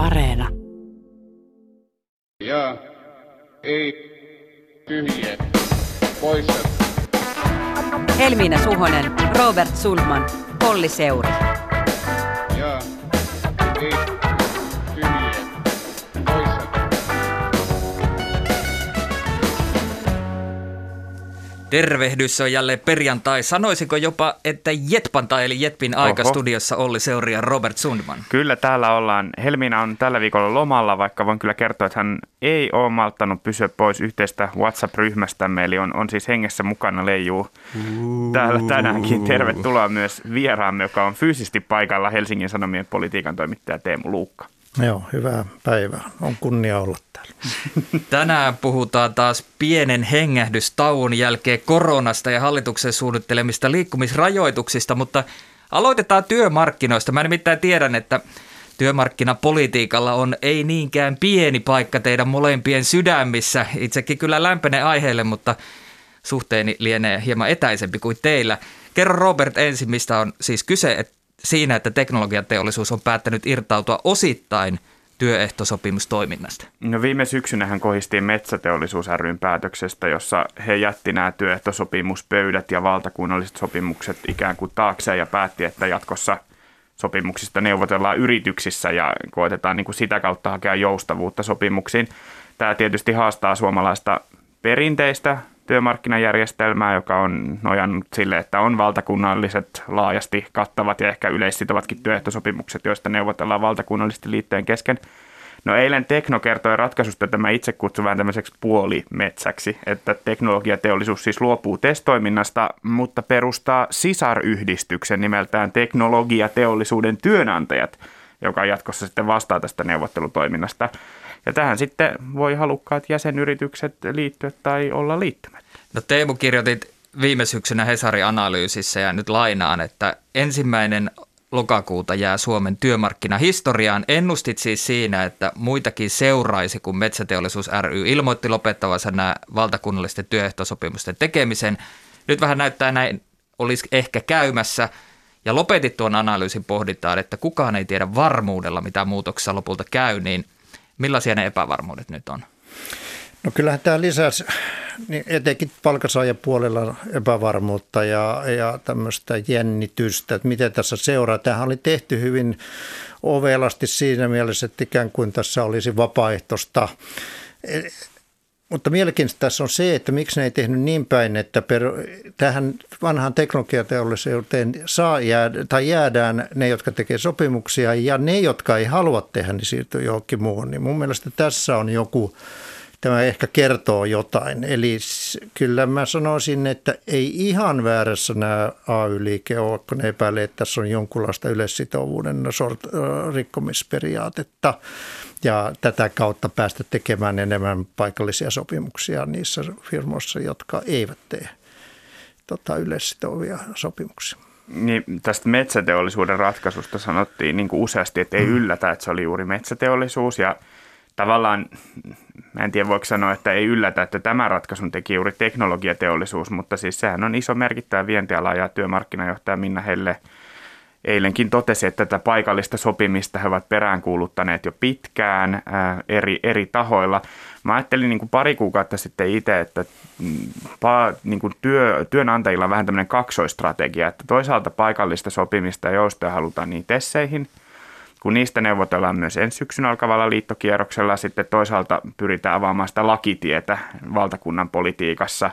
Areena. Ja ei tyhjiä. Poissa. Helmiina Suhonen, Robert Sulman, Polli Seuri. Tervehdys on jälleen perjantai. Sanoisiko jopa, että Jetpantai eli Jetpin aika Oho. studiossa Olli Seuri ja Robert Sundman. Kyllä täällä ollaan. Helmiina on tällä viikolla lomalla, vaikka voin kyllä kertoa, että hän ei ole malttanut pysyä pois yhteistä WhatsApp-ryhmästämme, eli on, on siis hengessä mukana leijuu täällä tänäänkin. Tervetuloa myös vieraamme, joka on fyysisesti paikalla Helsingin Sanomien politiikan toimittaja Teemu Luukka. Joo, hyvää päivää. On kunnia olla täällä. Tänään puhutaan taas pienen hengähdystauon jälkeen koronasta ja hallituksen suunnittelemista liikkumisrajoituksista, mutta aloitetaan työmarkkinoista. Mä nimittäin tiedän, että työmarkkinapolitiikalla on ei niinkään pieni paikka teidän molempien sydämissä. Itsekin kyllä lämpene aiheelle, mutta suhteeni lienee hieman etäisempi kuin teillä. Kerro Robert ensin, mistä on siis kyse että siinä, että teknologiateollisuus on päättänyt irtautua osittain työehtosopimustoiminnasta. No viime syksynähän kohistiin Metsäteollisuus ryn päätöksestä, jossa he jätti nämä työehtosopimuspöydät ja valtakunnalliset sopimukset ikään kuin taakseen ja päätti, että jatkossa sopimuksista neuvotellaan yrityksissä ja koetetaan niin kuin sitä kautta hakea joustavuutta sopimuksiin. Tämä tietysti haastaa suomalaista perinteistä työmarkkinajärjestelmää, joka on nojannut sille, että on valtakunnalliset, laajasti kattavat ja ehkä yleissitovatkin työehtosopimukset, joista neuvotellaan valtakunnallisesti liittojen kesken. No eilen Tekno kertoi ratkaisusta, että mä itse kutsun vähän tämmöiseksi puolimetsäksi, että teknologiateollisuus siis luopuu testoiminnasta, mutta perustaa sisaryhdistyksen nimeltään Teknologiateollisuuden työnantajat, joka jatkossa sitten vastaa tästä neuvottelutoiminnasta. Ja tähän sitten voi halukkaat jäsenyritykset liittyä tai olla liittymättä. No Teemu kirjoitit viime syksynä Hesari-analyysissä ja nyt lainaan, että ensimmäinen lokakuuta jää Suomen työmarkkinahistoriaan. Ennustit siis siinä, että muitakin seuraisi, kun Metsäteollisuus ry ilmoitti lopettavansa nämä valtakunnallisten työehtosopimusten tekemisen. Nyt vähän näyttää näin olisi ehkä käymässä. Ja lopetit tuon analyysin pohditaan, että kukaan ei tiedä varmuudella, mitä muutoksessa lopulta käy, niin millaisia ne epävarmuudet nyt on? No kyllähän tämä lisäsi niin etenkin palkansaajapuolella epävarmuutta ja, ja tämmöistä jännitystä, että miten tässä seuraa. Tämähän oli tehty hyvin ovelasti siinä mielessä, että ikään kuin tässä olisi vapaaehtoista. Mutta mielenkiintoista tässä on se, että miksi ne ei tehnyt niin päin, että per, tähän vanhaan teknologiateollisuuteen saa jäädä, tai jäädään ne, jotka tekee sopimuksia ja ne, jotka ei halua tehdä, niin siirtyy johonkin muuhun. Niin mun mielestä tässä on joku tämä ehkä kertoo jotain. Eli kyllä mä sanoisin, että ei ihan väärässä nämä AY-liike ole, kun ne epäilee, että tässä on jonkunlaista yleissitovuuden sort, rikkomisperiaatetta ja tätä kautta päästä tekemään enemmän paikallisia sopimuksia niissä firmoissa, jotka eivät tee tota, yleissitovia sopimuksia. Niin, tästä metsäteollisuuden ratkaisusta sanottiin niin kuin useasti, että ei yllätä, että se oli juuri metsäteollisuus ja tavallaan, mä en tiedä voiko sanoa, että ei yllätä, että tämä ratkaisun teki juuri teknologiateollisuus, mutta siis sehän on iso merkittävä vientiala ja työmarkkinajohtaja Minna Helle eilenkin totesi, että tätä paikallista sopimista he ovat peräänkuuluttaneet jo pitkään ää, eri, eri tahoilla. Mä ajattelin niin kuin pari kuukautta sitten itse, että mm, pa, niin kuin työ, työnantajilla on vähän tämmöinen kaksoistrategia, että toisaalta paikallista sopimista ja joustoja halutaan niin tesseihin – kun niistä neuvotellaan myös ensi syksyn alkavalla liittokierroksella, sitten toisaalta pyritään avaamaan sitä lakitietä valtakunnan politiikassa.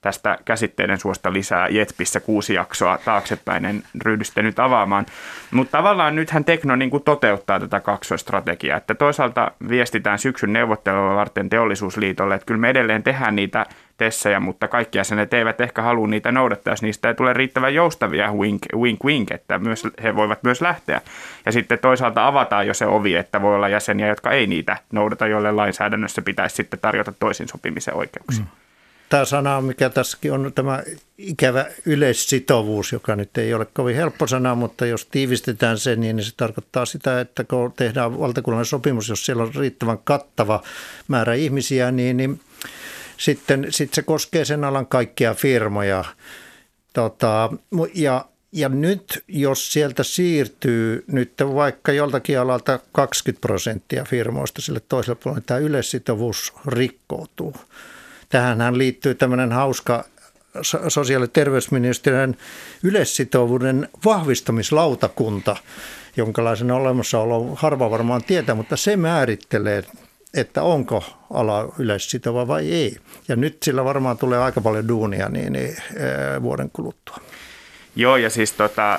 Tästä käsitteiden suosta lisää Jetpissä kuusi jaksoa taaksepäin, en ryhdy sitä nyt avaamaan. Mutta tavallaan nythän Tekno niin kuin toteuttaa tätä kaksoistrategiaa, että toisaalta viestitään syksyn neuvottelua varten teollisuusliitolle, että kyllä me edelleen tehdään niitä tessejä, mutta kaikki jäsenet eivät ehkä halua niitä noudattaa, jos niistä ei tule riittävän joustavia wink, wink, wink, että myös, he voivat myös lähteä. Ja sitten toisaalta avataan jo se ovi, että voi olla jäseniä, jotka ei niitä noudata, joille lainsäädännössä pitäisi sitten tarjota toisin sopimisen oikeuksia. Mm. Tämä sana, mikä tässäkin on tämä ikävä yleissitovuus, joka nyt ei ole kovin helppo sana, mutta jos tiivistetään sen, niin se tarkoittaa sitä, että kun tehdään valtakunnallinen sopimus, jos siellä on riittävän kattava määrä ihmisiä, niin, niin sitten sit se koskee sen alan kaikkia firmoja. Tota, ja Ja nyt, jos sieltä siirtyy nyt vaikka joltakin alalta 20 prosenttia firmoista sille toiselle puolelle, tämä yleissitovuus rikkoutuu. Tähänhän liittyy tämmöinen hauska sosiaali- ja terveysministeriön yleissitovuuden vahvistamislautakunta, jonkalaisen olemassaolo harva varmaan tietää, mutta se määrittelee, että onko ala yleissitova vai ei. Ja nyt sillä varmaan tulee aika paljon duunia niin, niin vuoden kuluttua. Joo, ja siis tota,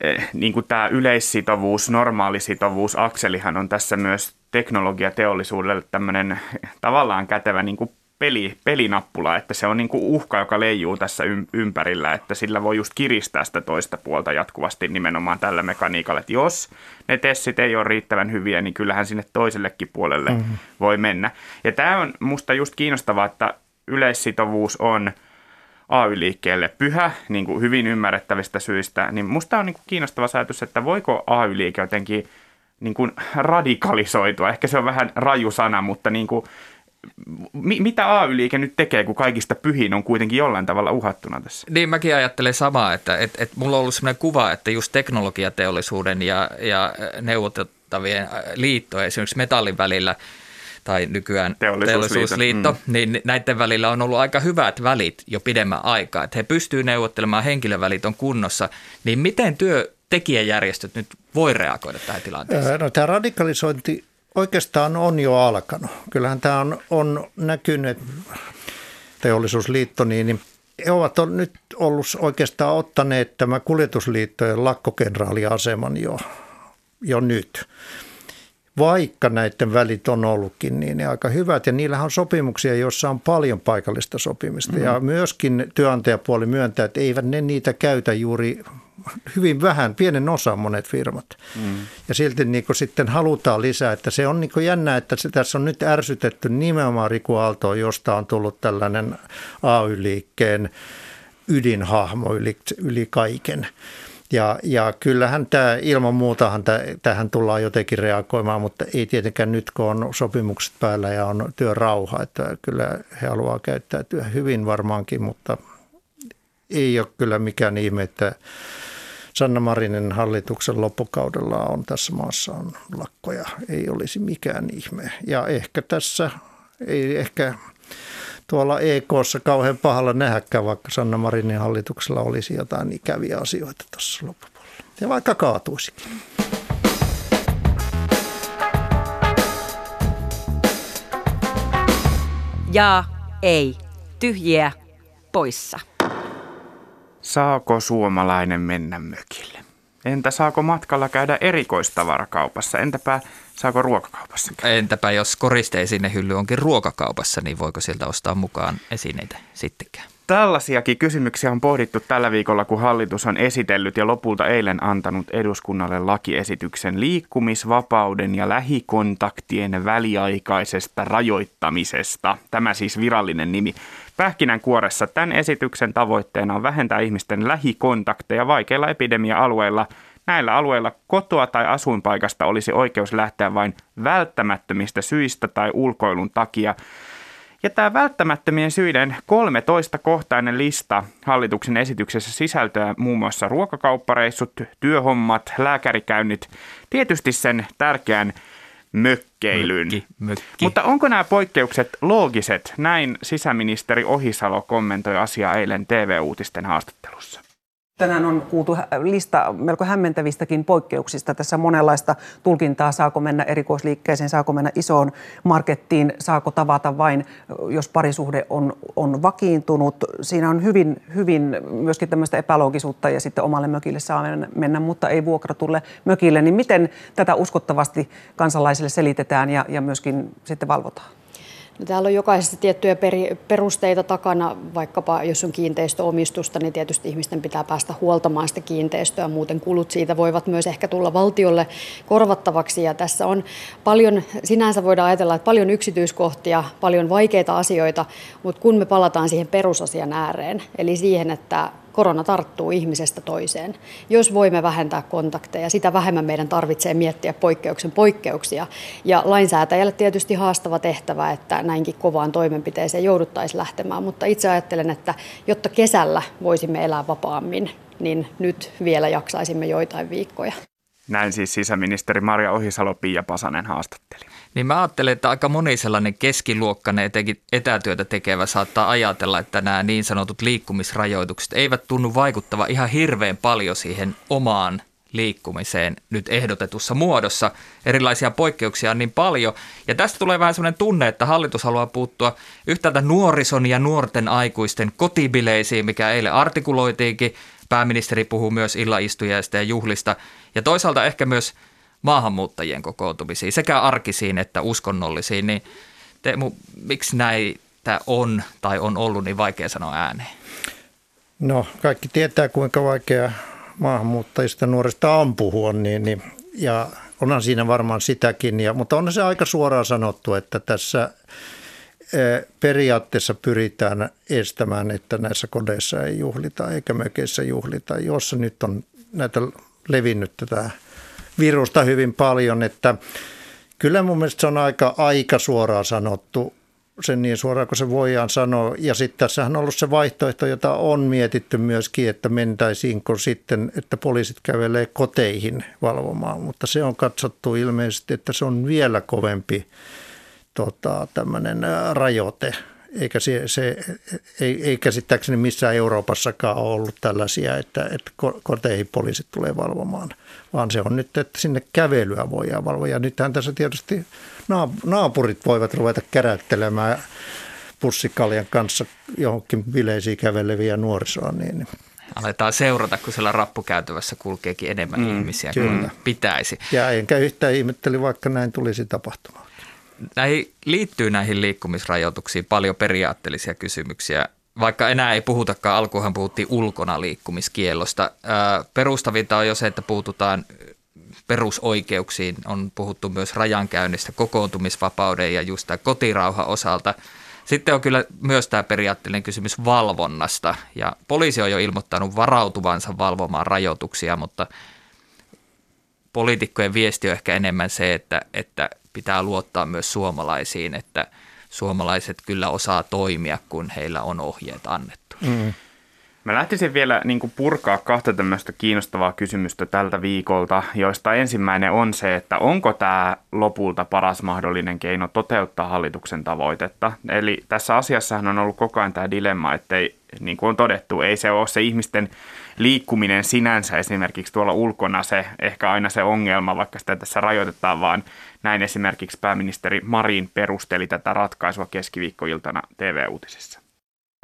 eh, niin kuin tämä yleissitovuus, normaalisitovuus, akselihan on tässä myös teknologiateollisuudelle tämmöinen tavallaan kätevä niin kuin peli, pelinappula, että se on niin kuin uhka, joka leijuu tässä ympärillä, että sillä voi just kiristää sitä toista puolta jatkuvasti nimenomaan tällä mekaniikalla, että jos ne tessit ei ole riittävän hyviä, niin kyllähän sinne toisellekin puolelle mm-hmm. voi mennä. Ja tämä on musta just kiinnostavaa, että yleissitovuus on – AY-liikkeelle pyhä, niin kuin hyvin ymmärrettävistä syistä, niin musta on niin kuin kiinnostava ajatus, että voiko AY-liike jotenkin niin kuin radikalisoitua. Ehkä se on vähän raju sana, mutta niin kuin, mi- mitä AY-liike nyt tekee, kun kaikista pyhiin on kuitenkin jollain tavalla uhattuna tässä? Niin, mäkin ajattelen samaa, että et, et mulla on ollut sellainen kuva, että just teknologiateollisuuden ja, ja neuvoteltavien liittojen, esimerkiksi metallin välillä – tai nykyään Teollisuusliitto, Teollisuusliitto mm. niin näiden välillä on ollut aika hyvät välit jo pidemmän aikaa, että he pystyvät neuvottelemaan, henkilövälit on kunnossa, niin miten työtekijäjärjestöt nyt voi reagoida tähän tilanteeseen? No, tämä radikalisointi oikeastaan on jo alkanut. Kyllähän tämä on, on näkynyt, Teollisuusliitto, niin, niin he ovat on nyt ollut oikeastaan ottaneet tämä kuljetusliittojen lakkokenraaliaseman jo, jo nyt vaikka näiden välit on ollutkin niin ne aika hyvät. Ja niillähän on sopimuksia, joissa on paljon paikallista sopimista. Mm. Ja myöskin työnantajapuoli myöntää, että eivät ne niitä käytä juuri hyvin vähän, pienen osan monet firmat. Mm. Ja silti niin sitten halutaan lisää, että se on niin jännä, että se, tässä on nyt ärsytetty nimenomaan Riku Aaltoon, josta on tullut tällainen AY-liikkeen ydinhahmo yli, yli kaiken. Ja, ja kyllähän tämä ilman muutahan tähän tullaan jotenkin reagoimaan, mutta ei tietenkään nyt, kun on sopimukset päällä ja on työrauha, että kyllä he haluaa käyttäytyä hyvin varmaankin, mutta ei ole kyllä mikään ihme, että Sanna Marinin hallituksen loppukaudella on tässä maassa on lakkoja. Ei olisi mikään ihme. Ja ehkä tässä ei ehkä tuolla EKssa kauhean pahalla nähäkään, vaikka Sanna Marinin hallituksella olisi jotain ikäviä asioita tuossa loppupuolella. Ja vaikka kaatuisikin. Ja ei. Tyhjiä poissa. Saako suomalainen mennä mökille? Entä saako matkalla käydä erikoistavarakaupassa? Entäpä saako ruokakaupassa käydä? Entäpä jos koristeesinen hylly onkin ruokakaupassa, niin voiko sieltä ostaa mukaan esineitä sittenkään? Tällaisiakin kysymyksiä on pohdittu tällä viikolla, kun hallitus on esitellyt ja lopulta eilen antanut eduskunnalle lakiesityksen liikkumisvapauden ja lähikontaktien väliaikaisesta rajoittamisesta. Tämä siis virallinen nimi. Pähkinänkuoressa tämän esityksen tavoitteena on vähentää ihmisten lähikontakteja vaikeilla epidemia-alueilla. Näillä alueilla kotoa tai asuinpaikasta olisi oikeus lähteä vain välttämättömistä syistä tai ulkoilun takia. Ja tämä välttämättömien syiden 13-kohtainen lista hallituksen esityksessä sisältää muun muassa ruokakauppareissut, työhommat, lääkärikäynnit, tietysti sen tärkeän mökkeilyn. Mökki, mökki. Mutta onko nämä poikkeukset loogiset? Näin sisäministeri Ohisalo kommentoi asiaa eilen TV-uutisten haastattelussa. Tänään on kuultu lista melko hämmentävistäkin poikkeuksista. Tässä monenlaista tulkintaa, saako mennä erikoisliikkeeseen, saako mennä isoon markettiin, saako tavata vain, jos parisuhde on, on vakiintunut. Siinä on hyvin, hyvin myöskin tämmöistä epäloogisuutta ja sitten omalle mökille saa mennä, mutta ei vuokratulle mökille. Niin miten tätä uskottavasti kansalaisille selitetään ja, ja myöskin sitten valvotaan? No, täällä on jokaisessa tiettyjä peri, perusteita takana, vaikkapa jos on kiinteistöomistusta, niin tietysti ihmisten pitää päästä huoltamaan sitä kiinteistöä, muuten kulut siitä voivat myös ehkä tulla valtiolle korvattavaksi. Ja tässä on paljon, sinänsä voidaan ajatella, että paljon yksityiskohtia, paljon vaikeita asioita, mutta kun me palataan siihen perusasian ääreen, eli siihen, että korona tarttuu ihmisestä toiseen. Jos voimme vähentää kontakteja, sitä vähemmän meidän tarvitsee miettiä poikkeuksen poikkeuksia. Ja lainsäätäjälle tietysti haastava tehtävä, että näinkin kovaan toimenpiteeseen jouduttaisiin lähtemään, mutta itse ajattelen, että jotta kesällä voisimme elää vapaammin, niin nyt vielä jaksaisimme joitain viikkoja. Näin siis sisäministeri Maria Ohisalo Pia Pasanen haastatteli. Niin mä ajattelen, että aika moni sellainen keskiluokkainen etenkin etätyötä tekevä saattaa ajatella, että nämä niin sanotut liikkumisrajoitukset eivät tunnu vaikuttava ihan hirveän paljon siihen omaan liikkumiseen nyt ehdotetussa muodossa. Erilaisia poikkeuksia on niin paljon. Ja tästä tulee vähän sellainen tunne, että hallitus haluaa puuttua yhtäältä nuorison ja nuorten aikuisten kotibileisiin, mikä eilen artikuloitiinkin. Pääministeri puhuu myös illaistujaista ja juhlista. Ja toisaalta ehkä myös maahanmuuttajien kokoontumisiin, sekä arkisiin että uskonnollisiin. Niin Teemu, miksi näitä on tai on ollut niin vaikea sanoa ääneen? No kaikki tietää, kuinka vaikea maahanmuuttajista nuorista on puhua, niin, niin, ja onhan siinä varmaan sitäkin, ja, mutta on se aika suoraan sanottu, että tässä e, periaatteessa pyritään estämään, että näissä kodeissa ei juhlita eikä mökeissä juhlita, jossa nyt on näitä levinnyt tätä virusta hyvin paljon, että kyllä mun mielestä se on aika, aika suoraan sanottu sen niin suoraan kuin se voidaan sanoa. Ja sitten tässähän on ollut se vaihtoehto, jota on mietitty myöskin, että mentäisiinkö sitten, että poliisit kävelee koteihin valvomaan. Mutta se on katsottu ilmeisesti, että se on vielä kovempi tota, tämmöinen rajoite. Eikä, se, se, ei, ei käsittääkseni missään Euroopassakaan ole ollut tällaisia, että, että koteihin poliisit tulee valvomaan, vaan se on nyt, että sinne kävelyä voidaan valvoa. Ja nythän tässä tietysti naapurit voivat ruveta käräyttelemään pussikaljan kanssa johonkin bileisiin käveleviä nuorisoa. Niin, niin. Aletaan seurata, kun siellä rappukäytävässä kulkeekin enemmän mm, ihmisiä kyllä. kuin pitäisi. Ja enkä yhtään ihmetteli, vaikka näin tulisi tapahtumaan. Näihin liittyy näihin liikkumisrajoituksiin paljon periaatteellisia kysymyksiä. Vaikka enää ei puhutakaan, alkuhan puhuttiin ulkona liikkumiskiellosta. Perustavinta on jo se, että puututaan perusoikeuksiin. On puhuttu myös rajankäynnistä, kokoontumisvapauden ja just tämä kotirauha osalta. Sitten on kyllä myös tämä periaatteellinen kysymys valvonnasta ja poliisi on jo ilmoittanut varautuvansa valvomaan rajoituksia, mutta poliitikkojen viesti on ehkä enemmän se, että, että pitää luottaa myös suomalaisiin, että suomalaiset kyllä osaa toimia, kun heillä on ohjeet annettu. Mm. Mä lähtisin vielä niin kuin purkaa kahta tämmöistä kiinnostavaa kysymystä tältä viikolta, joista ensimmäinen on se, että onko tämä lopulta paras mahdollinen keino toteuttaa hallituksen tavoitetta. Eli tässä asiassahan on ollut koko ajan tämä dilemma, että ei, niin kuin on todettu, ei se ole se ihmisten liikkuminen sinänsä esimerkiksi tuolla ulkona se ehkä aina se ongelma, vaikka sitä tässä rajoitetaan, vaan näin esimerkiksi pääministeri Marin perusteli tätä ratkaisua keskiviikkoiltana TV-uutisissa.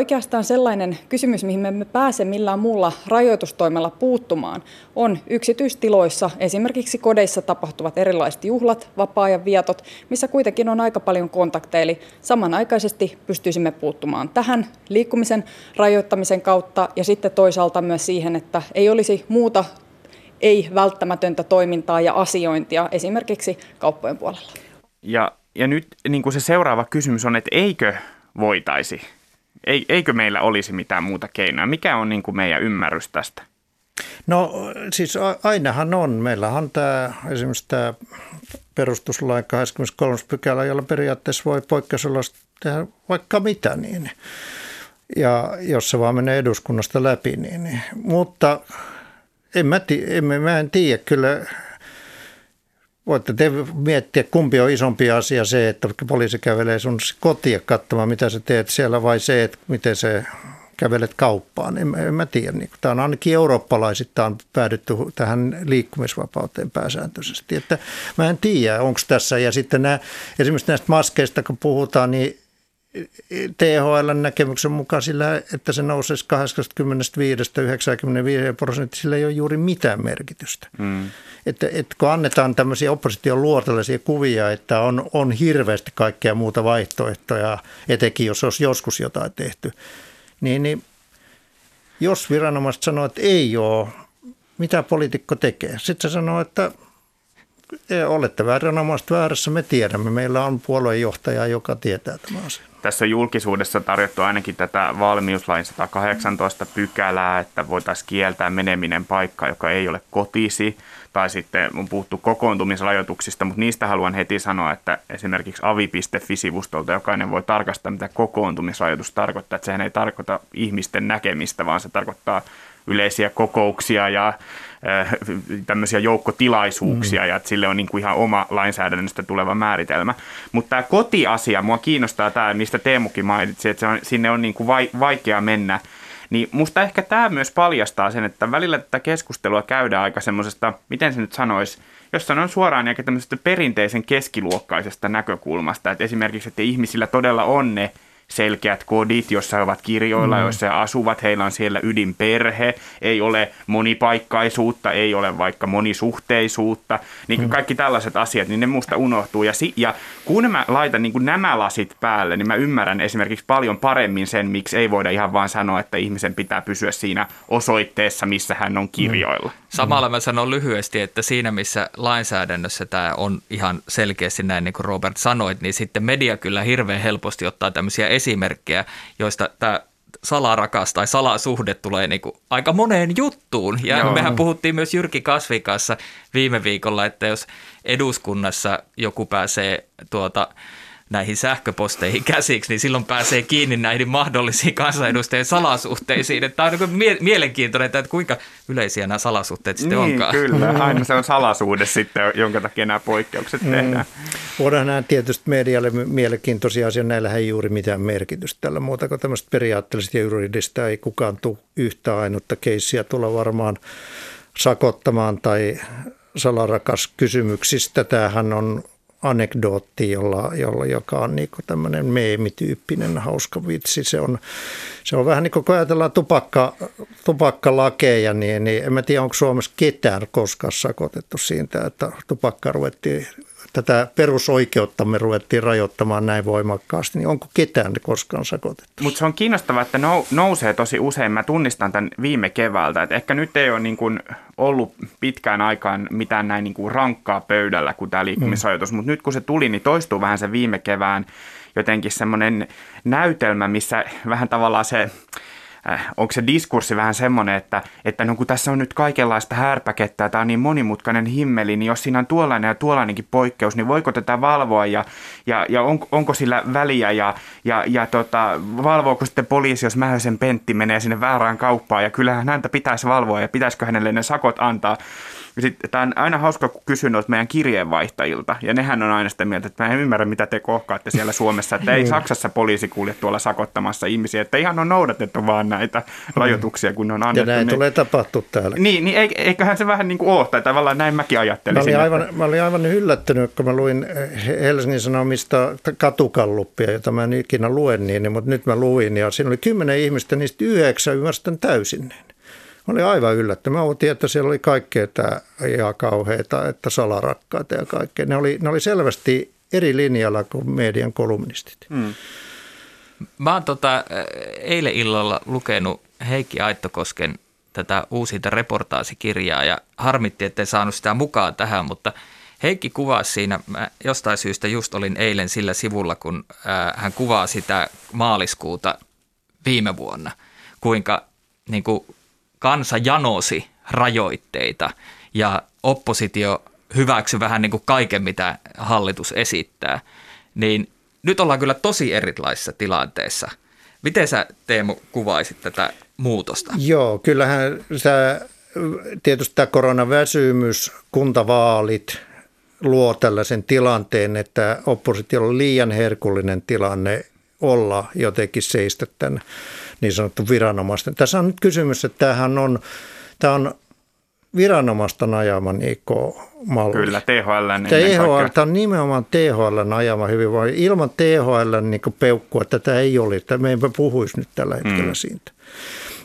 Oikeastaan sellainen kysymys, mihin me emme pääse millään muulla rajoitustoimella puuttumaan, on yksityistiloissa, esimerkiksi kodeissa tapahtuvat erilaiset juhlat, vapaa-ajan vietot, missä kuitenkin on aika paljon kontakteja. Eli samanaikaisesti pystyisimme puuttumaan tähän liikkumisen rajoittamisen kautta ja sitten toisaalta myös siihen, että ei olisi muuta ei välttämätöntä toimintaa ja asiointia esimerkiksi kauppojen puolella. Ja, ja nyt niin kuin se seuraava kysymys on, että eikö voitaisi Eikö meillä olisi mitään muuta keinoa? Mikä on niin kuin meidän ymmärrys tästä? No siis ainahan on. Meillä on tämä, esimerkiksi tämä perustuslain 23. pykälä, jolla periaatteessa voi poikkeusolosta tehdä vaikka mitä niin. Ja jos se vaan menee eduskunnasta läpi, niin. niin. Mutta en mä, en, mä en tiedä kyllä Voitte te miettiä, kumpi on isompi asia se, että poliisi kävelee sun kotia katsomaan, mitä sä teet siellä, vai se, että miten se kävelet kauppaan. En, en mä tiedä. Niin, tämä on ainakin eurooppalaisittain päädytty tähän liikkumisvapauteen pääsääntöisesti. Että mä en tiedä, onko tässä. Ja sitten nämä, esimerkiksi näistä maskeista, kun puhutaan, niin THL näkemyksen mukaan sillä, että se nousisi 85-95 prosenttia, sillä ei ole juuri mitään merkitystä. Mm. Että, että kun annetaan tämmöisiä opposition luotellisia kuvia, että on, on hirveästi kaikkea muuta vaihtoehtoja, etenkin jos olisi joskus jotain tehty, niin, niin jos viranomaiset sanoo, että ei ole, mitä poliitikko tekee? Sitten se sanoo, että olette vääränomaiset väärässä, me tiedämme. Meillä on puoluejohtaja, joka tietää tämän asian. Tässä on julkisuudessa tarjottu ainakin tätä valmiuslain 118 pykälää, että voitaisiin kieltää meneminen paikka, joka ei ole kotisi, tai sitten on puhuttu kokoontumisrajoituksista, mutta niistä haluan heti sanoa, että esimerkiksi avi.fi-sivustolta jokainen voi tarkastaa, mitä kokoontumisrajoitus tarkoittaa, että sehän ei tarkoita ihmisten näkemistä, vaan se tarkoittaa yleisiä kokouksia ja äh, tämmöisiä joukkotilaisuuksia mm. ja että sille on niin kuin ihan oma lainsäädännöstä tuleva määritelmä. Mutta tämä kotiasia, mua kiinnostaa tämä, mistä Teemukin mainitsi, että se on, sinne on niin kuin vai, vaikea mennä. Niin musta ehkä tämä myös paljastaa sen, että välillä tätä keskustelua käydään aika semmoisesta, miten se nyt sanoisi, jos sanon suoraan aika tämmöisestä perinteisen keskiluokkaisesta näkökulmasta, että esimerkiksi, että ihmisillä todella on ne selkeät kodit, jossa he ovat kirjoilla, mm. joissa he asuvat, heillä on siellä ydinperhe, ei ole monipaikkaisuutta, ei ole vaikka monisuhteisuutta, niin mm. kaikki tällaiset asiat, niin ne musta unohtuu. Ja, si- ja kun mä laitan niin nämä lasit päälle, niin mä ymmärrän esimerkiksi paljon paremmin sen, miksi ei voida ihan vaan sanoa, että ihmisen pitää pysyä siinä osoitteessa, missä hän on kirjoilla. Mm. Samalla mä sanon lyhyesti, että siinä missä lainsäädännössä tämä on ihan selkeästi näin, niin kuin Robert sanoit, niin sitten media kyllä hirveän helposti ottaa tämmöisiä esimerkkejä, joista tämä salarakas tai salasuhde tulee niin kuin aika moneen juttuun. Ja Joo. mehän puhuttiin myös Jyrki Kasvin kanssa viime viikolla, että jos eduskunnassa joku pääsee tuota, näihin sähköposteihin käsiksi, niin silloin pääsee kiinni näihin mahdollisiin kansanedustajien salasuhteisiin. Että tämä on niin mie- mielenkiintoinen, että kuinka yleisiä nämä salasuhteet sitten niin, onkaan. kyllä. Aina se on salasuhde sitten, jonka takia nämä poikkeukset mm. tehdään. Voidaan nämä tietysti medialle mielenkiintoisia asioita. Näillä ei juuri mitään merkitystä tällä muuta kuin tämmöistä periaatteellista ja juridista. Ei kukaan tule yhtä ainutta keissiä tulla varmaan sakottamaan tai salarakas kysymyksistä. Tämähän on anekdootti, jolla, jolla, joka on niin tämmöinen meemityyppinen hauska vitsi. Se on, se on vähän niin kuin kun ajatellaan tupakka, tupakkalakeja, niin, niin en mä tiedä, onko Suomessa ketään koskaan sakotettu siitä, että tupakka ruvettiin tätä perusoikeuttamme ruvettiin rajoittamaan näin voimakkaasti, niin onko ketään koskaan sakotettu? Mutta se on kiinnostavaa, että nousee tosi usein. Mä tunnistan tämän viime keväältä, että ehkä nyt ei ole niin kuin ollut pitkään aikaan mitään näin niin kuin rankkaa pöydällä kuin tämä liikkumisrajoitus, mm. mutta nyt kun se tuli, niin toistuu vähän se viime kevään jotenkin semmoinen näytelmä, missä vähän tavallaan se Äh, onko se diskurssi vähän semmoinen, että, että no kun tässä on nyt kaikenlaista härpäkettä tämä on niin monimutkainen himmeli, niin jos siinä on tuollainen ja tuollainenkin poikkeus, niin voiko tätä valvoa ja, ja, ja on, onko sillä väliä ja, ja, ja tota, valvooko sitten poliisi, jos Mähösen Pentti menee sinne väärään kauppaan ja kyllähän häntä pitäisi valvoa ja pitäisikö hänelle ne sakot antaa. Tämä on aina hauska, kun kysyn noilta meidän kirjeenvaihtajilta, ja nehän on aina sitä mieltä, että mä en ymmärrä, mitä te kohkaatte siellä Suomessa, että ei niin. Saksassa poliisi kulje tuolla sakottamassa ihmisiä, että ihan on noudatettu vaan näitä rajoituksia, kun ne on annettu. Ja näin niin, tulee tapahtua täällä. Niin, niin eiköhän se vähän niin kuin ole, tai tavallaan näin mäkin ajattelisin. Mä olin, aivan, mä olin aivan yllättynyt, kun mä luin Helsingin Sanomista katukalluppia, jota mä en ikinä luen niin, mutta nyt mä luin, ja siinä oli kymmenen ihmistä, niistä yhdeksän ymmärstän täysin niin. Olin aivan yllättynyt. Mä otin, että siellä oli kaikkea tämä ihan kauheita, että salarakkaita ja kaikkea. Ne oli, ne oli selvästi eri linjalla kuin median kolumnistit. Hmm. Mä oon tota, eilen illalla lukenut Heikki Aittokosken tätä uusinta reportaasikirjaa ja harmitti, ettei saanut sitä mukaan tähän, mutta Heikki kuvasi siinä, mä jostain syystä just olin eilen sillä sivulla, kun hän kuvaa sitä maaliskuuta viime vuonna, kuinka niin kuin kansa janosi rajoitteita ja oppositio hyväksy vähän niin kuin kaiken, mitä hallitus esittää, niin nyt ollaan kyllä tosi erilaisessa tilanteessa. Miten sä Teemu kuvaisit tätä muutosta? Joo, kyllähän sä, tietysti tämä koronaväsymys, kuntavaalit luo tällaisen tilanteen, että oppositiolla on liian herkullinen tilanne olla jotenkin seistä tämän niin sanottu viranomaisten. Tässä on nyt kysymys, että tämähän on, tämä on viranomaisten ajama IK-malli. Kyllä, THL. THL tämä on nimenomaan THL ajama hyvinvointi. Ilman THL niin peukkua tätä ei ole. Me emme puhuisi nyt tällä hetkellä mm. siitä.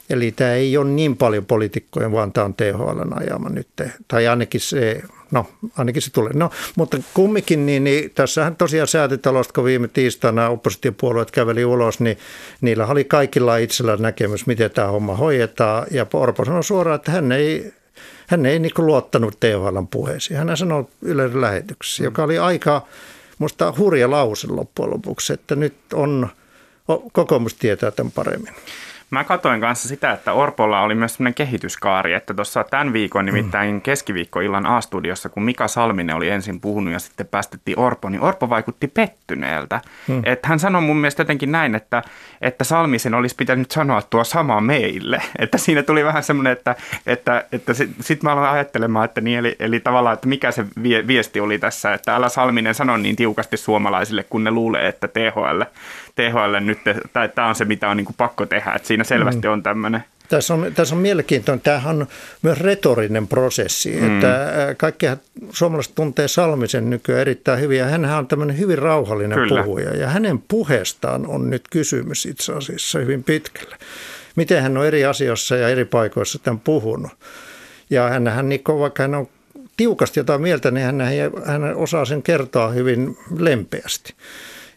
Eli tämä ei ole niin paljon poliitikkoja, vaan tämä on THL ajama nyt. Tai ainakin se No, ainakin se tulee. No, mutta kumminkin, niin, niin tässähän tosiaan säätötalosta, kun viime tiistaina oppositiopuolueet käveli ulos, niin niillä oli kaikilla itsellä näkemys, miten tämä homma hoidetaan. Ja Orpo sanoi suoraan, että hän ei, Hän ei niin luottanut THLn puheisiin. Hän sanoi Ylen lähetyksessä, joka oli aika musta hurja lause loppujen lopuksi, että nyt on, kokoomus tietää tämän paremmin. Mä katsoin kanssa sitä, että Orpolla oli myös sellainen kehityskaari, että tuossa tämän viikon nimittäin keskiviikkoillan A-studiossa, kun Mika Salminen oli ensin puhunut ja sitten päästettiin Orpo, niin Orpo vaikutti pettyneeltä. Hmm. Että hän sanoi mun mielestä jotenkin näin, että, että Salmisen olisi pitänyt sanoa tuo sama meille. Että siinä tuli vähän semmoinen, että, että, että sitten sit mä aloin ajattelemaan, että niin, eli, eli tavallaan, että mikä se viesti oli tässä, että älä Salminen sano niin tiukasti suomalaisille, kun ne luulee, että THL THL nyt, tai tämä on se, mitä on niin kuin pakko tehdä, että siinä selvästi mm. on tämmöinen. Tässä on, tässä on mielenkiintoinen, tämähän on myös retorinen prosessi, mm. että kaikki suomalaiset tuntee Salmisen nykyään erittäin hyvin, ja hän on tämmöinen hyvin rauhallinen Kyllä. puhuja, ja hänen puheestaan on nyt kysymys itse asiassa hyvin pitkälle. Miten hän on eri asioissa ja eri paikoissa tämän puhunut. Ja hän, hän niin vaikka hän on tiukasti jotain mieltä, niin hän, hän osaa sen kertoa hyvin lempeästi.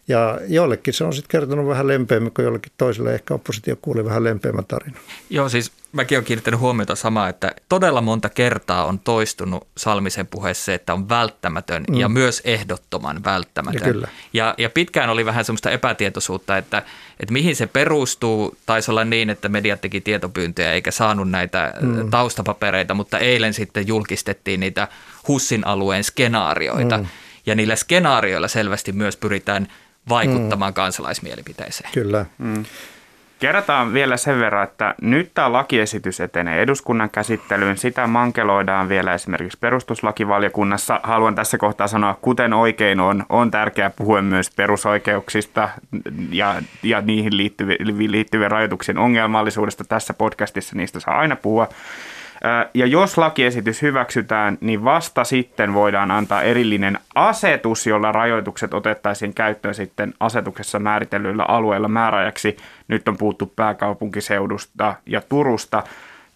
Ja joillekin se on sitten kertonut vähän lempeämmin, kuin jollekin toiselle ehkä oppositio kuuli vähän lempeämmän tarinan. Joo, siis mäkin olen kiinnittänyt huomiota samaa, että todella monta kertaa on toistunut Salmisen puheessa se, että on välttämätön mm. ja myös ehdottoman välttämätön. Ja, kyllä. Ja, ja pitkään oli vähän semmoista epätietoisuutta, että, että mihin se perustuu. Taisi olla niin, että mediat teki tietopyyntöjä eikä saanut näitä mm. taustapapereita, mutta eilen sitten julkistettiin niitä Hussin alueen skenaarioita. Mm. Ja niillä skenaarioilla selvästi myös pyritään – vaikuttamaan mm. kansalaismielipiteeseen. Kyllä. Mm. Kerrotaan vielä sen verran, että nyt tämä lakiesitys etenee eduskunnan käsittelyyn. Sitä mankeloidaan vielä esimerkiksi perustuslakivaliokunnassa. Haluan tässä kohtaa sanoa, kuten oikein on, on tärkeää puhua myös perusoikeuksista ja, ja niihin liittyvien, liittyvien rajoituksien ongelmallisuudesta. Tässä podcastissa niistä saa aina puhua. Ja jos lakiesitys hyväksytään, niin vasta sitten voidaan antaa erillinen asetus, jolla rajoitukset otettaisiin käyttöön sitten asetuksessa määritellyillä alueilla määräajaksi. Nyt on puhuttu pääkaupunkiseudusta ja Turusta.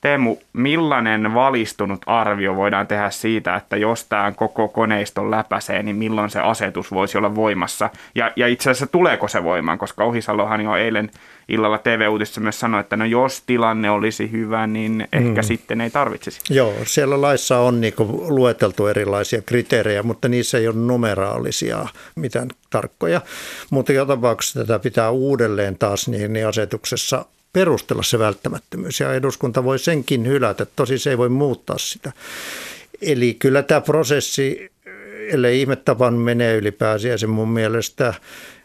Teemu, millainen valistunut arvio voidaan tehdä siitä, että jos tämä koko koneiston läpäisee, niin milloin se asetus voisi olla voimassa? Ja, ja itse asiassa tuleeko se voimaan, koska Ohisalohan jo eilen illalla TV-uutisissa myös sanoi, että no jos tilanne olisi hyvä, niin ehkä mm. sitten ei tarvitsisi. Joo, siellä laissa on niin lueteltu erilaisia kriteerejä, mutta niissä ei ole numeraalisia mitään tarkkoja. Mutta joka tapauksessa tätä pitää uudelleen taas niin, niin asetuksessa perustella se välttämättömyys ja eduskunta voi senkin hylätä, tosi se ei voi muuttaa sitä. Eli kyllä tämä prosessi, ellei ihmetapan menee ylipääsiä, mun mielestä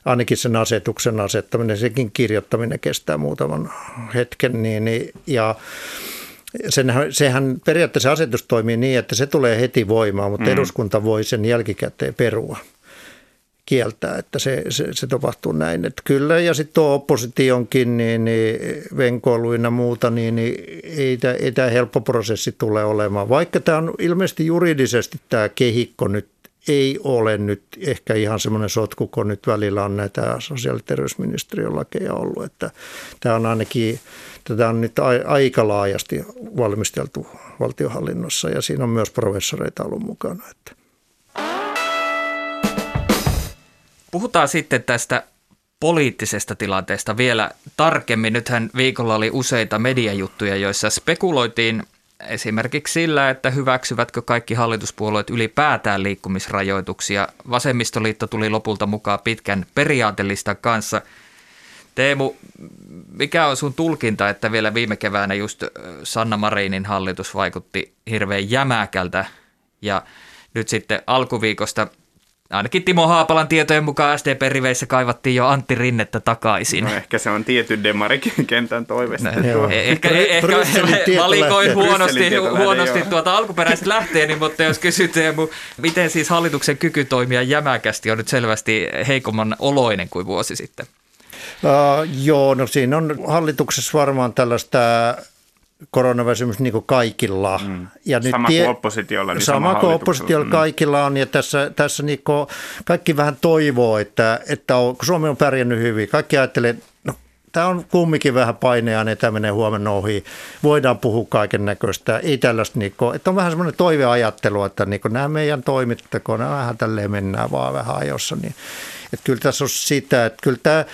ainakin sen asetuksen asettaminen, sekin kirjoittaminen kestää muutaman hetken. Niin, niin, ja senhän, sehän periaatteessa asetus toimii niin, että se tulee heti voimaan, mutta mm. eduskunta voi sen jälkikäteen perua kieltää, että se, se, se tapahtuu näin. Että kyllä, ja sitten tuo oppositionkin niin, niin venkoiluina muuta, niin, niin ei, tämä, ei helppo prosessi tule olemaan. Vaikka tämä on ilmeisesti juridisesti tämä kehikko nyt ei ole nyt ehkä ihan semmoinen sotku, kun nyt välillä on näitä sosiaali- ja terveysministeriön lakeja ollut. Että tämä on ainakin, tätä on nyt aika laajasti valmisteltu valtiohallinnossa ja siinä on myös professoreita ollut mukana. Että. Puhutaan sitten tästä poliittisesta tilanteesta vielä tarkemmin. Nythän viikolla oli useita mediajuttuja, joissa spekuloitiin esimerkiksi sillä, että hyväksyvätkö kaikki hallituspuolueet ylipäätään liikkumisrajoituksia. Vasemmistoliitto tuli lopulta mukaan pitkän periaatelista kanssa. Teemu, mikä on sun tulkinta, että vielä viime keväänä just Sanna Marinin hallitus vaikutti hirveän jämäkältä ja nyt sitten alkuviikosta – ainakin Timo Haapalan tietojen mukaan SDP-riveissä kaivattiin jo Antti Rinnettä takaisin. No ehkä se on tietty kentän toiveesta. No, ehkä ehkä valikoin huonosti, huonosti tuota alkuperäiset lähteeni, mutta jos kysytään, miten siis hallituksen kyky toimia jämäkästi on nyt selvästi heikomman oloinen kuin vuosi sitten? Uh, joo, no siinä on hallituksessa varmaan tällaista koronaväsymys niin kuin kaikilla. Mm. Ja sama nyt tie, kuin oppositiolla. Niin sama, sama kuin oppositiolla mm. kaikilla on ja tässä, tässä niin kuin kaikki vähän toivoo, että, että on, kun Suomi on pärjännyt hyvin. Kaikki ajattelee, no tämä on kumminkin vähän paineaan, että tämä menee huomenna ohi. Voidaan puhua kaiken näköistä. Ei tällaista, niin kuin, että on vähän semmoinen toiveajattelu, että niin kuin nämä meidän toimit, että kun vähän tälleen mennään vaan vähän ajossa. Niin, että kyllä tässä on sitä, että kyllä tämä,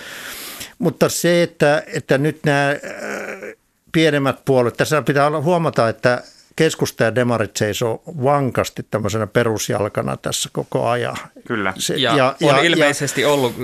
mutta se, että, että nyt nämä pienemmät puolueet. Tässä pitää huomata, että keskusta ja demarit seisoo vankasti tämmöisenä perusjalkana tässä koko ajan. Kyllä. Se, ja, ja on ja, ilmeisesti ja, ollut,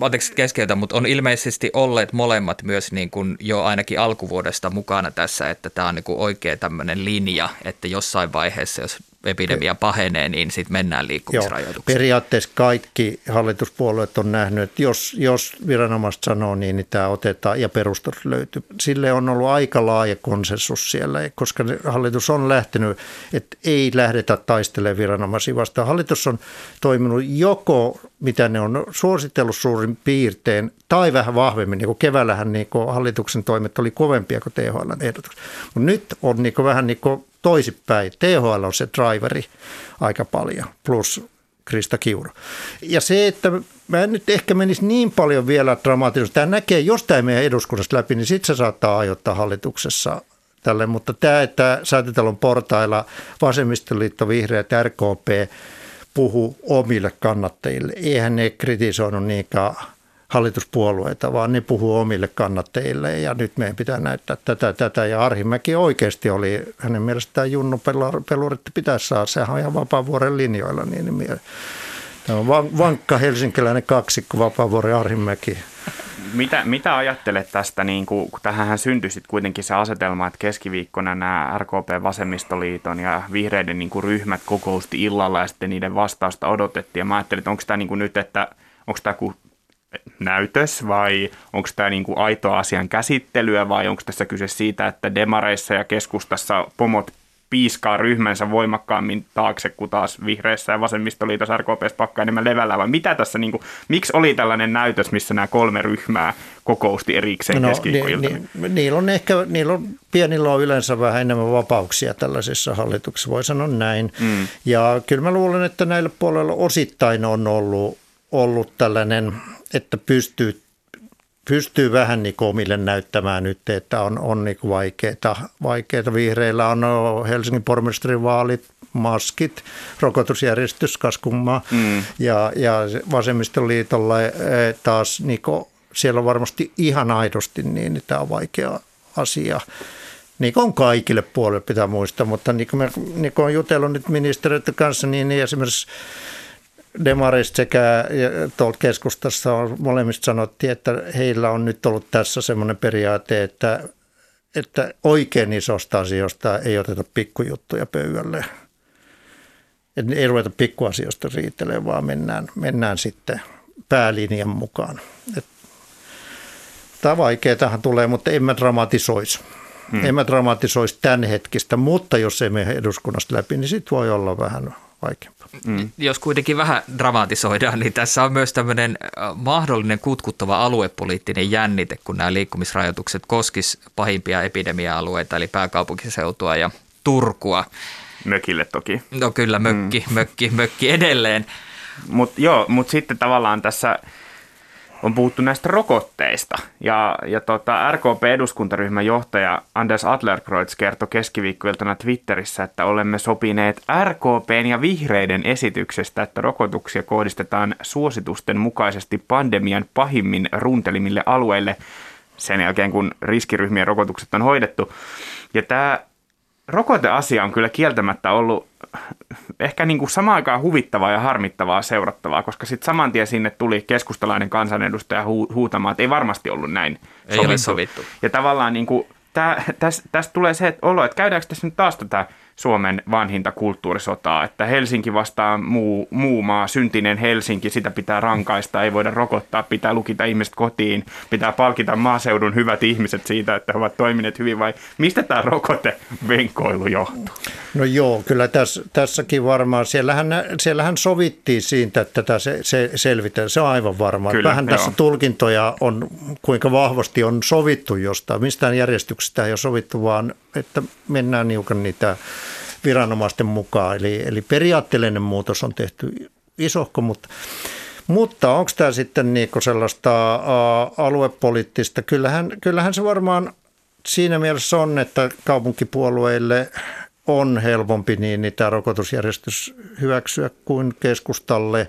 anteeksi keskeytä, mutta on ilmeisesti olleet molemmat myös niin kuin jo ainakin alkuvuodesta mukana tässä, että tämä on niin kuin oikea tämmöinen linja, että jossain vaiheessa, jos epidemia pahenee, niin sitten mennään liikkumisrajoituksiin. Joo, periaatteessa kaikki hallituspuolueet on nähnyt, että jos, jos viranomaiset sanoo niin, niin tämä otetaan ja perustus löytyy. Sille on ollut aika laaja konsensus siellä, koska hallitus on lähtenyt, että ei lähdetä taistelemaan viranomaisia vastaan. Hallitus on toiminut joko, mitä ne on suositellut suurin piirtein, tai vähän vahvemmin. Niin kuin keväällähän niin kuin hallituksen toimet oli kovempia kuin THL ehdotukset. Mutta nyt on niin kuin vähän niin kuin toisipäin. THL on se driveri aika paljon, plus Krista Kiuru. Ja se, että mä en nyt ehkä menisi niin paljon vielä dramaattisesti. Tämä näkee, jos tämä ei mene eduskunnasta läpi, niin sitten se saattaa aiottaa hallituksessa tälle. Mutta tämä, että säätötalon portailla vasemmistoliitto, vihreät, RKP puhu omille kannattajille, eihän ne kritisoinut niinkään hallituspuolueita, vaan ne puhuu omille kannattajille ja nyt meidän pitää näyttää tätä, tätä. Ja Arhimäki oikeasti oli, hänen mielestään Junnu Peluritti pitäisi saada, sehän on ihan Vapaavuoren linjoilla. Niin, Tämä on vankka helsinkiläinen kaksikko Vapaavuoren Arhimäki. Mitä, mitä ajattelet tästä, niin kun, tähän syntyi kuitenkin se asetelma, että keskiviikkona nämä RKP, Vasemmistoliiton ja vihreiden niin ryhmät kokousti illalla ja sitten niiden vastausta odotettiin. Ja mä ajattelin, että onko tämä niin nyt, että onko tämä näytös vai onko tämä niinku aitoa asian käsittelyä vai onko tässä kyse siitä, että demareissa ja keskustassa pomot piiskaa ryhmänsä voimakkaammin taakse, kuin taas vihreissä ja vasemmistoliitossa RKPssä pakkaa enemmän levällä, vai mitä tässä, niin kuin, miksi oli tällainen näytös, missä nämä kolme ryhmää kokousti erikseen no? Ni, ni, niillä on ehkä, niillä on, pienillä on yleensä vähän enemmän vapauksia tällaisissa hallituksissa, voi sanoa näin. Mm. Ja kyllä mä luulen, että näillä puolella osittain on ollut, ollut tällainen – että pystyy, pystyy vähän niin omille näyttämään nyt, että on, on niin vaikeita, vaikeita. Vihreillä on Helsingin pormestarin vaalit, maskit, rokotusjärjestys, kaskumma mm. ja, ja vasemmistoliitolla eh, taas niin siellä on varmasti ihan aidosti niin, että tämä on vaikea asia. Niin kuin on kaikille puolille pitää muistaa, mutta niin kuin, me, niin kuin on jutellut nyt ministeriöiden kanssa, niin, niin esimerkiksi Demarista sekä tuolta keskustassa on molemmista sanottiin, että heillä on nyt ollut tässä semmoinen periaate, että, että oikein isosta asioista ei oteta pikkujuttuja pöydälle. Että ei ruveta pikkuasioista riitelemään, vaan mennään, mennään sitten päälinjan mukaan. Et, tämä vaikeatahan tulee, mutta en mä dramatisoisi. Hmm. En mä dramatisoisi tämän hetkistä, mutta jos ei mene eduskunnasta läpi, niin sitten voi olla vähän vaikeampaa. Mm. Jos kuitenkin vähän dramatisoidaan, niin tässä on myös tämmöinen äh, mahdollinen kutkuttava aluepoliittinen jännite, kun nämä liikkumisrajoitukset koskis pahimpia epidemia-alueita, eli pääkaupunkiseutua ja Turkua. Mökille toki. No kyllä, mökki, mm. mökki, mökki edelleen. Mutta joo, mutta sitten tavallaan tässä on puhuttu näistä rokotteista. Ja, ja tota, RKP-eduskuntaryhmän johtaja Anders Adlerkreutz kertoi keskiviikkoiltana Twitterissä, että olemme sopineet RKPn ja vihreiden esityksestä, että rokotuksia kohdistetaan suositusten mukaisesti pandemian pahimmin runtelimille alueille sen jälkeen, kun riskiryhmien rokotukset on hoidettu. Ja tämä rokoteasia on kyllä kieltämättä ollut ehkä niin kuin samaan aikaan huvittavaa ja harmittavaa seurattavaa, koska sitten saman tien sinne tuli keskustalainen kansanedustaja hu- huutamaan, että ei varmasti ollut näin ei sovittu. Ole sovittu. Ja tavallaan niin kuin, tästä täs tulee se että olo, että käydäänkö tässä nyt taas tätä Suomen vanhinta kulttuurisotaa, että Helsinki vastaan muu, muu maa, syntinen Helsinki, sitä pitää rankaista, ei voida rokottaa, pitää lukita ihmiset kotiin, pitää palkita maaseudun hyvät ihmiset siitä, että he ovat toimineet hyvin vai mistä tämä rokotevenkoilu johtuu? No joo, kyllä tässä, tässäkin varmaan, siellähän, siellähän sovittiin siitä, että tätä se, se selvitään, se on aivan varmaa. Kyllä, Vähän joo. tässä tulkintoja on, kuinka vahvasti on sovittu jostain, mistään järjestyksestä ei ole sovittu, vaan että mennään niukan niitä viranomaisten mukaan. Eli, eli periaatteellinen muutos on tehty isohko, mutta mutta onko tämä sitten niinku sellaista aluepoliittista? Kyllähän, kyllähän se varmaan siinä mielessä on, että kaupunkipuolueille on helpompi niin, niin tämä rokotusjärjestys hyväksyä kuin keskustalle.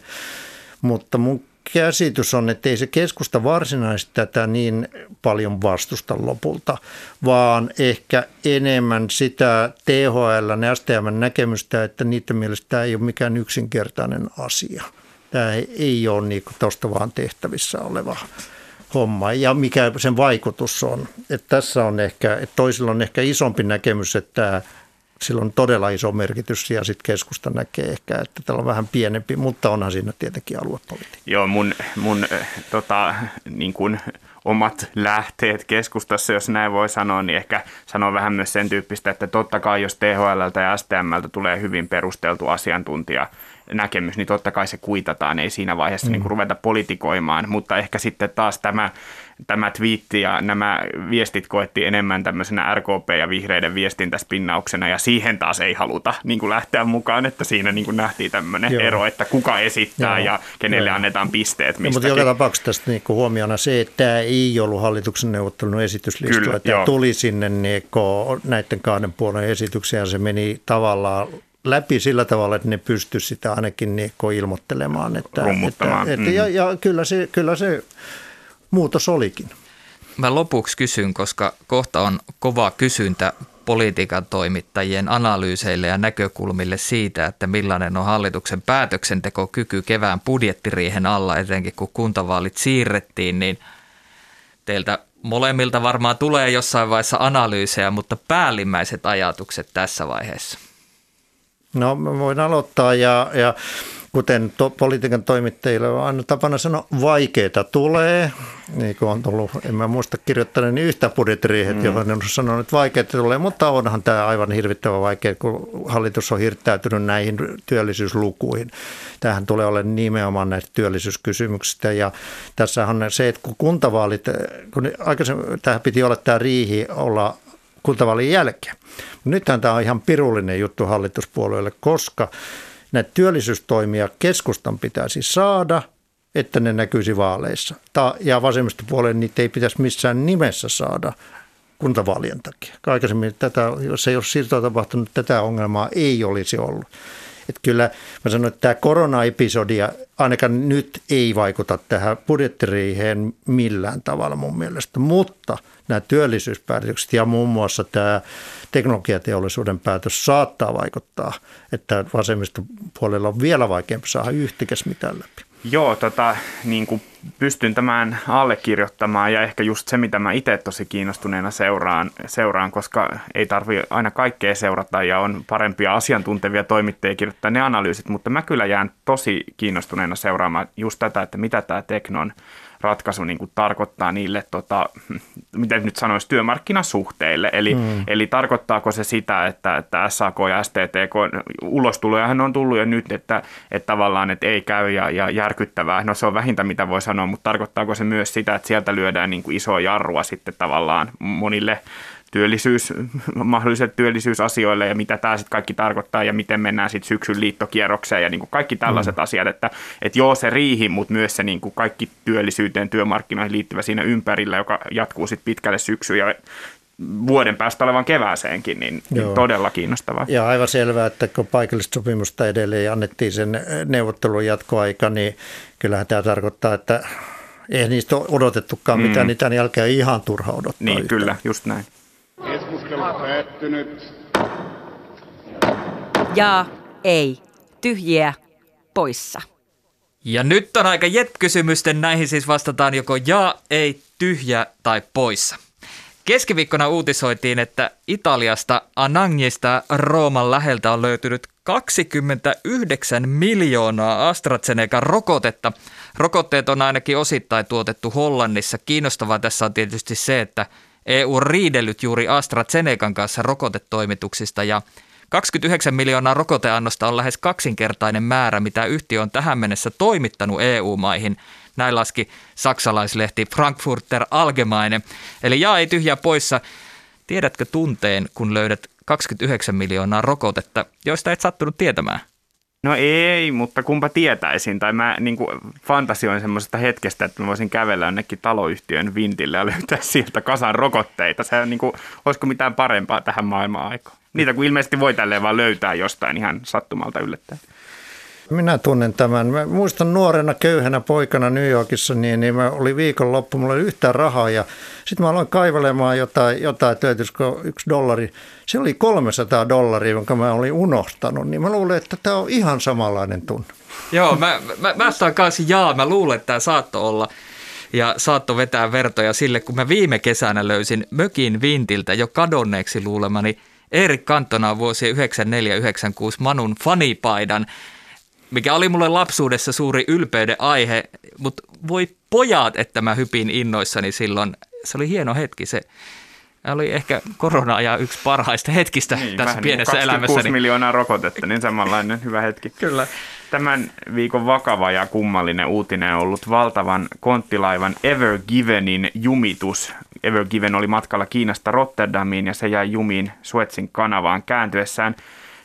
Mutta mun käsitys on, että ei se keskusta varsinaisesti tätä niin paljon vastusta lopulta, vaan ehkä enemmän sitä THL ja STM näkemystä, että niiden mielestä tämä ei ole mikään yksinkertainen asia. Tämä ei ole niin tuosta vaan tehtävissä oleva homma ja mikä sen vaikutus on. Että tässä on ehkä, että toisilla on ehkä isompi näkemys, että sillä on todella iso merkitys ja sitten keskusta näkee ehkä, että täällä on vähän pienempi, mutta onhan siinä tietenkin aluepolitiikka. Joo, mun, mun tota, niin kuin omat lähteet keskustassa, jos näin voi sanoa, niin ehkä sanoo vähän myös sen tyyppistä, että totta kai jos THL ja STMltä tulee hyvin perusteltu asiantuntija näkemys, niin totta kai se kuitataan, ei siinä vaiheessa mm. niin kuin ruveta politikoimaan, mutta ehkä sitten taas tämä tämä twiitti ja nämä viestit koetti enemmän tämmöisenä RKP- ja vihreiden viestintäspinnauksena ja siihen taas ei haluta niin kuin lähteä mukaan, että siinä niin kuin nähtiin tämmöinen Joo. ero, että kuka esittää Joo. ja kenelle Joo. annetaan pisteet mistäkin. mutta joka tapauksessa tästä niin kuin huomiona se, että tämä ei ollut hallituksen neuvottelun esityslistalla. Tämä jo. tuli sinne niin näiden kahden puolen esityksiä ja se meni tavallaan läpi sillä tavalla, että ne pystyisivät sitä ainakin niin ilmoittelemaan. Että, Rummuttamaan. Että, että, mm. ja, ja kyllä, se, kyllä se muutos olikin. Mä lopuksi kysyn, koska kohta on kova kysyntä politiikan toimittajien analyyseille ja näkökulmille siitä, että millainen on hallituksen päätöksentekokyky kevään budjettiriihen alla, etenkin kun kuntavaalit siirrettiin, niin teiltä molemmilta varmaan tulee jossain vaiheessa analyysejä, mutta päällimmäiset ajatukset tässä vaiheessa. No mä voin aloittaa ja, ja kuten to, politiikan toimittajille on aina tapana sanoa, vaikeita tulee. Niin kuin on tullut, en mä muista kirjoittaneeni niin yhtä budjettiriihet, mm. johon on sanonut, että vaikeita tulee, mutta onhan tämä aivan hirvittävän vaikea, kun hallitus on hirttäytynyt näihin työllisyyslukuihin. Tähän tulee olemaan nimenomaan näistä työllisyyskysymyksistä ja tässä on se, että kun kuntavaalit, kun aikaisemmin tähän piti olla tämä riihi olla kuntavaalin jälkeen. Nythän tämä on ihan pirullinen juttu hallituspuolueille, koska näitä työllisyystoimia keskustan pitäisi saada, että ne näkyisi vaaleissa. Ja vasemmistopuoleen niitä ei pitäisi missään nimessä saada kuntavaalien takia. Aikaisemmin tätä, jos ei olisi siirtoa tapahtunut, tätä ongelmaa ei olisi ollut. Että kyllä mä sanoin, että tämä koronaepisodia ainakaan nyt ei vaikuta tähän budjettiriiheen millään tavalla mun mielestä, mutta nämä työllisyyspäätökset ja muun muassa tämä teknologiateollisuuden päätös saattaa vaikuttaa, että vasemmistopuolella on vielä vaikeampi saada yhtikäs mitään läpi. Joo, tota, niin kuin pystyn tämän allekirjoittamaan ja ehkä just se, mitä mä itse tosi kiinnostuneena seuraan, seuraan koska ei tarvi aina kaikkea seurata ja on parempia asiantuntevia toimittajia kirjoittaa ne analyysit, mutta mä kyllä jään tosi kiinnostuneena seuraamaan just tätä, että mitä tämä Teknon ratkaisu niin kuin tarkoittaa niille, tota, miten nyt sanoisi, työmarkkinasuhteille. Eli, mm. eli tarkoittaako se sitä, että, että SAK ja STTK, ulostulojahan on tullut jo nyt, että, että tavallaan että ei käy ja, ja järkyttävää. No se on vähintä, mitä voi sanoa, mutta tarkoittaako se myös sitä, että sieltä lyödään niin kuin isoa jarrua sitten tavallaan monille työllisyys, mahdolliset työllisyysasioille ja mitä tämä sitten kaikki tarkoittaa ja miten mennään sitten syksyn liittokierrokseen ja niin kuin kaikki tällaiset mm. asiat, että, että joo se riihi, mutta myös se niin kuin kaikki työllisyyteen, työmarkkinoihin liittyvä siinä ympärillä, joka jatkuu sitten pitkälle syksyyn ja vuoden päästä olevan kevääseenkin, niin, niin todella kiinnostavaa. Ja aivan selvää, että kun paikallista sopimusta edelleen annettiin sen neuvottelun jatkoaika, niin kyllähän tämä tarkoittaa, että ei niistä ole odotettukaan mm. mitään, niin tämän jälkeen ihan turha odottaa. Niin, yhtään. kyllä, just näin. Keskustelu päättynyt. Ja ei. Tyhjiä poissa. Ja nyt on aika jet-kysymysten. Näihin siis vastataan joko ja, ei, tyhjä tai poissa. Keskiviikkona uutisoitiin, että Italiasta Anagnista Rooman läheltä on löytynyt 29 miljoonaa AstraZeneca rokotetta. Rokotteet on ainakin osittain tuotettu Hollannissa. Kiinnostavaa tässä on tietysti se, että EU on riidellyt juuri AstraZenecan kanssa rokotetoimituksista ja 29 miljoonaa rokoteannosta on lähes kaksinkertainen määrä, mitä yhtiö on tähän mennessä toimittanut EU-maihin. Näin laski saksalaislehti Frankfurter Allgemeine. Eli jaa ei tyhjää poissa. Tiedätkö tunteen, kun löydät 29 miljoonaa rokotetta, joista et sattunut tietämään? No ei, mutta kumpa tietäisin. Tai mä niin kuin fantasioin semmoisesta hetkestä, että mä voisin kävellä jonnekin taloyhtiön vintille ja löytää sieltä kasan rokotteita. Se niin kuin, olisiko mitään parempaa tähän maailman aikaan? Niitä kun ilmeisesti voi tälleen vaan löytää jostain ihan sattumalta yllättäen. Minä tunnen tämän. Mä muistan nuorena köyhänä poikana New Yorkissa, niin, niin mä oli viikonloppu, mulla oli yhtään rahaa ja sitten mä aloin kaivelemaan jotain, jotain että yksi dollari. Se oli 300 dollaria, jonka mä olin unohtanut, niin mä luulen, että tämä on ihan samanlainen tunne. Joo, mä, mä, mä saan kanssa jaa. Mä luulen, että tämä saattoi olla ja saatto vetää vertoja sille, kun mä viime kesänä löysin mökin vintiltä jo kadonneeksi luulemani Erik Kantona vuosien 94-96 Manun fanipaidan, mikä oli mulle lapsuudessa suuri ylpeyden aihe, mutta voi pojat, että mä hypin innoissani silloin. Se oli hieno hetki se. Oli ehkä korona ja yksi parhaista hetkistä niin, tässä pienessä niin elämässäni. miljoonaa rokotetta, niin samanlainen hyvä hetki. Kyllä. Tämän viikon vakava ja kummallinen uutinen on ollut valtavan konttilaivan Ever Givenin jumitus. Ever Given oli matkalla Kiinasta Rotterdamiin ja se jäi jumiin Suetsin kanavaan kääntyessään.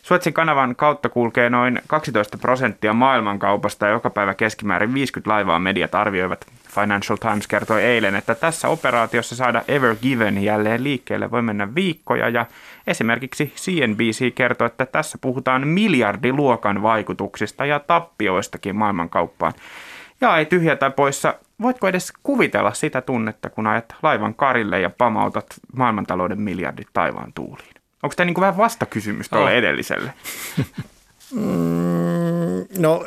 Suetsin kanavan kautta kulkee noin 12 prosenttia maailmankaupasta ja joka päivä keskimäärin 50 laivaa mediat arvioivat. Financial Times kertoi eilen, että tässä operaatiossa saada Ever Given jälleen liikkeelle voi mennä viikkoja ja esimerkiksi CNBC kertoi, että tässä puhutaan miljardiluokan vaikutuksista ja tappioistakin maailmankauppaan. Ja ei tyhjä tai poissa, voitko edes kuvitella sitä tunnetta, kun ajat laivan karille ja pamautat maailmantalouden miljardit taivaan tuuliin? Onko tämä niin kuin vähän vastakysymys tuolle oh. edelliselle? Mm, no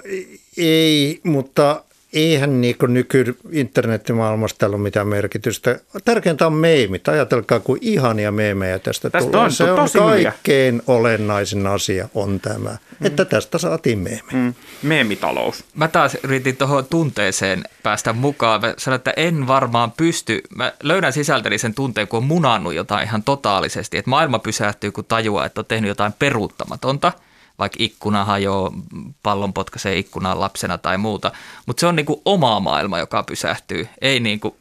ei, mutta eihän niin nyky internetimaailmassa tällä ole mitään merkitystä. Tärkeintä on meemit. Ajatelkaa, kuin ihania meemejä tästä, tästä tulee. On, Se on kaikkein hyviä. olennaisin asia on tämä, mm. että tästä saatiin meemi. Mm. Meemitalous. Mä taas yritin tuohon tunteeseen päästä mukaan. Mä sanoin, että en varmaan pysty. Mä löydän sisältäni sen tunteen, kun on munannut jotain ihan totaalisesti. Että maailma pysähtyy, kun tajuaa, että on tehnyt jotain peruuttamatonta – vaikka ikkuna hajoaa, pallon potkaisee ikkunaan lapsena tai muuta. Mutta se on niinku oma maailma, joka pysähtyy, ei niinku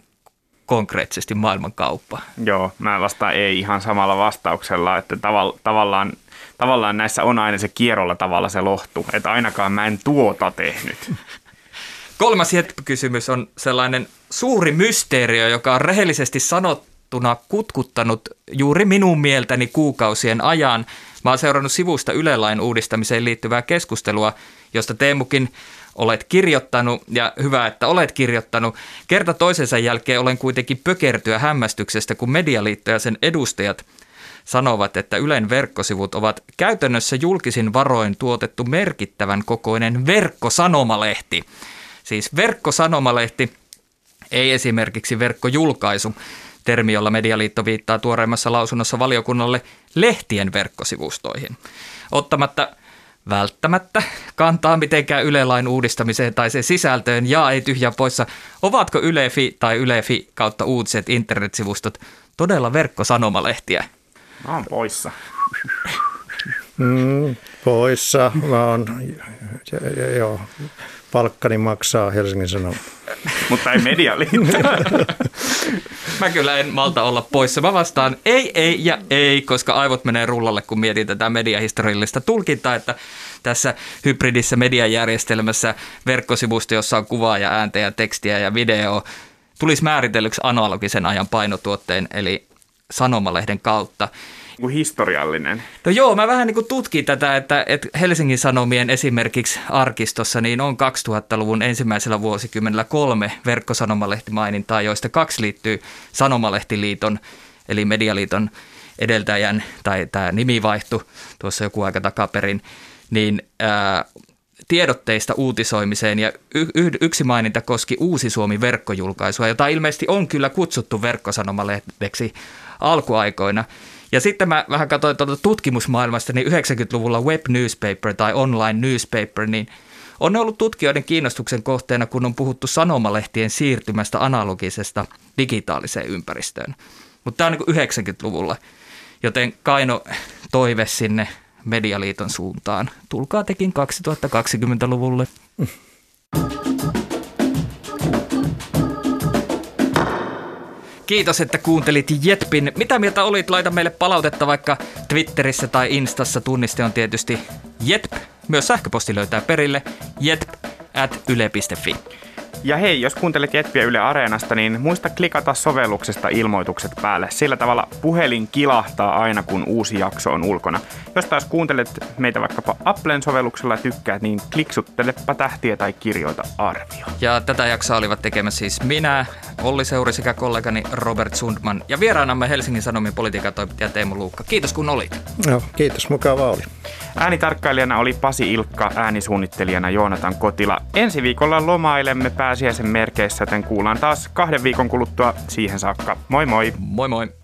konkreettisesti maailmankauppa. Joo, mä vastaan ei ihan samalla vastauksella, että tavall- tavallaan, tavallaan näissä on aina se kierrolla tavalla se lohtu, että ainakaan mä en tuota tehnyt. Kolmas kysymys on sellainen suuri mysteerio, joka on rehellisesti sanottuna kutkuttanut juuri minun mieltäni kuukausien ajan – Mä oon seurannut sivusta Yle-lain uudistamiseen liittyvää keskustelua, josta Teemukin olet kirjoittanut, ja hyvä, että olet kirjoittanut. Kerta toisensa jälkeen olen kuitenkin pökertyä hämmästyksestä, kun Medialiitto ja sen edustajat sanovat, että Ylen verkkosivut ovat käytännössä julkisin varoin tuotettu merkittävän kokoinen verkkosanomalehti. Siis verkkosanomalehti, ei esimerkiksi verkkojulkaisu termi, jolla Medialiitto viittaa tuoreimmassa lausunnossa valiokunnalle lehtien verkkosivustoihin. Ottamatta välttämättä kantaa mitenkään Yle-lain uudistamiseen tai sen sisältöön ja ei tyhjä poissa. Ovatko Ylefi tai Ylefi kautta uutiset internetsivustot todella verkkosanomalehtiä? Mä oon poissa. Mm, poissa. Mä oon, joo, palkkani maksaa Helsingin Sanomat. Mutta ei medialiitto. Mä kyllä en malta olla poissa. Mä vastaan ei, ei ja ei, koska aivot menee rullalle, kun mietin tätä mediahistoriallista tulkintaa, että tässä hybridissä mediajärjestelmässä verkkosivusto, jossa on kuvaa ja ääntä ja tekstiä ja video, tulisi määritellyksi analogisen ajan painotuotteen, eli sanomalehden kautta kuin historiallinen. No joo, mä vähän niin kuin tutkin tätä, että, että Helsingin Sanomien esimerkiksi arkistossa niin on 2000-luvun ensimmäisellä vuosikymmenellä kolme verkkosanomalehtimainintaa, joista kaksi liittyy Sanomalehtiliiton eli Medialiiton edeltäjän, tai tämä nimi vaihtui tuossa joku aika takaperin, niin ää, tiedotteista uutisoimiseen ja y- y- yksi maininta koski Uusi Suomi verkkojulkaisua, jota ilmeisesti on kyllä kutsuttu verkkosanomalehdeksi alkuaikoina. Ja sitten mä vähän katsoin tuota tutkimusmaailmasta, niin 90-luvulla web newspaper tai online newspaper, niin on ne ollut tutkijoiden kiinnostuksen kohteena, kun on puhuttu sanomalehtien siirtymästä analogisesta digitaaliseen ympäristöön. Mutta tämä on niin 90-luvulla, joten Kaino toive sinne Medialiiton suuntaan. Tulkaa tekin 2020-luvulle. Kiitos, että kuuntelit Jetpin. Mitä mieltä olit? Laita meille palautetta vaikka Twitterissä tai Instassa. Tunniste on tietysti Jetp. Myös sähköposti löytää perille jetp at yle.fi. Ja hei, jos kuuntelet Jetpiä Yle Areenasta, niin muista klikata sovelluksesta ilmoitukset päälle. Sillä tavalla puhelin kilahtaa aina, kun uusi jakso on ulkona. Jos taas kuuntelet meitä vaikkapa Applen sovelluksella ja tykkäät, niin kliksuttelepa tähtiä tai kirjoita arvio. Ja tätä jaksoa olivat tekemässä siis minä, Olli Seuri sekä kollegani Robert Sundman ja vieraanamme Helsingin Sanomien politiikan toimittaja Teemu Luukka. Kiitos kun olit. No, kiitos, mukava oli. Äänitarkkailijana oli Pasi Ilkka, äänisuunnittelijana Joonatan Kotila. Ensi viikolla lomailemme pääsiäisen merkeissä, joten kuullaan taas kahden viikon kuluttua siihen saakka. Moi moi! Moi moi!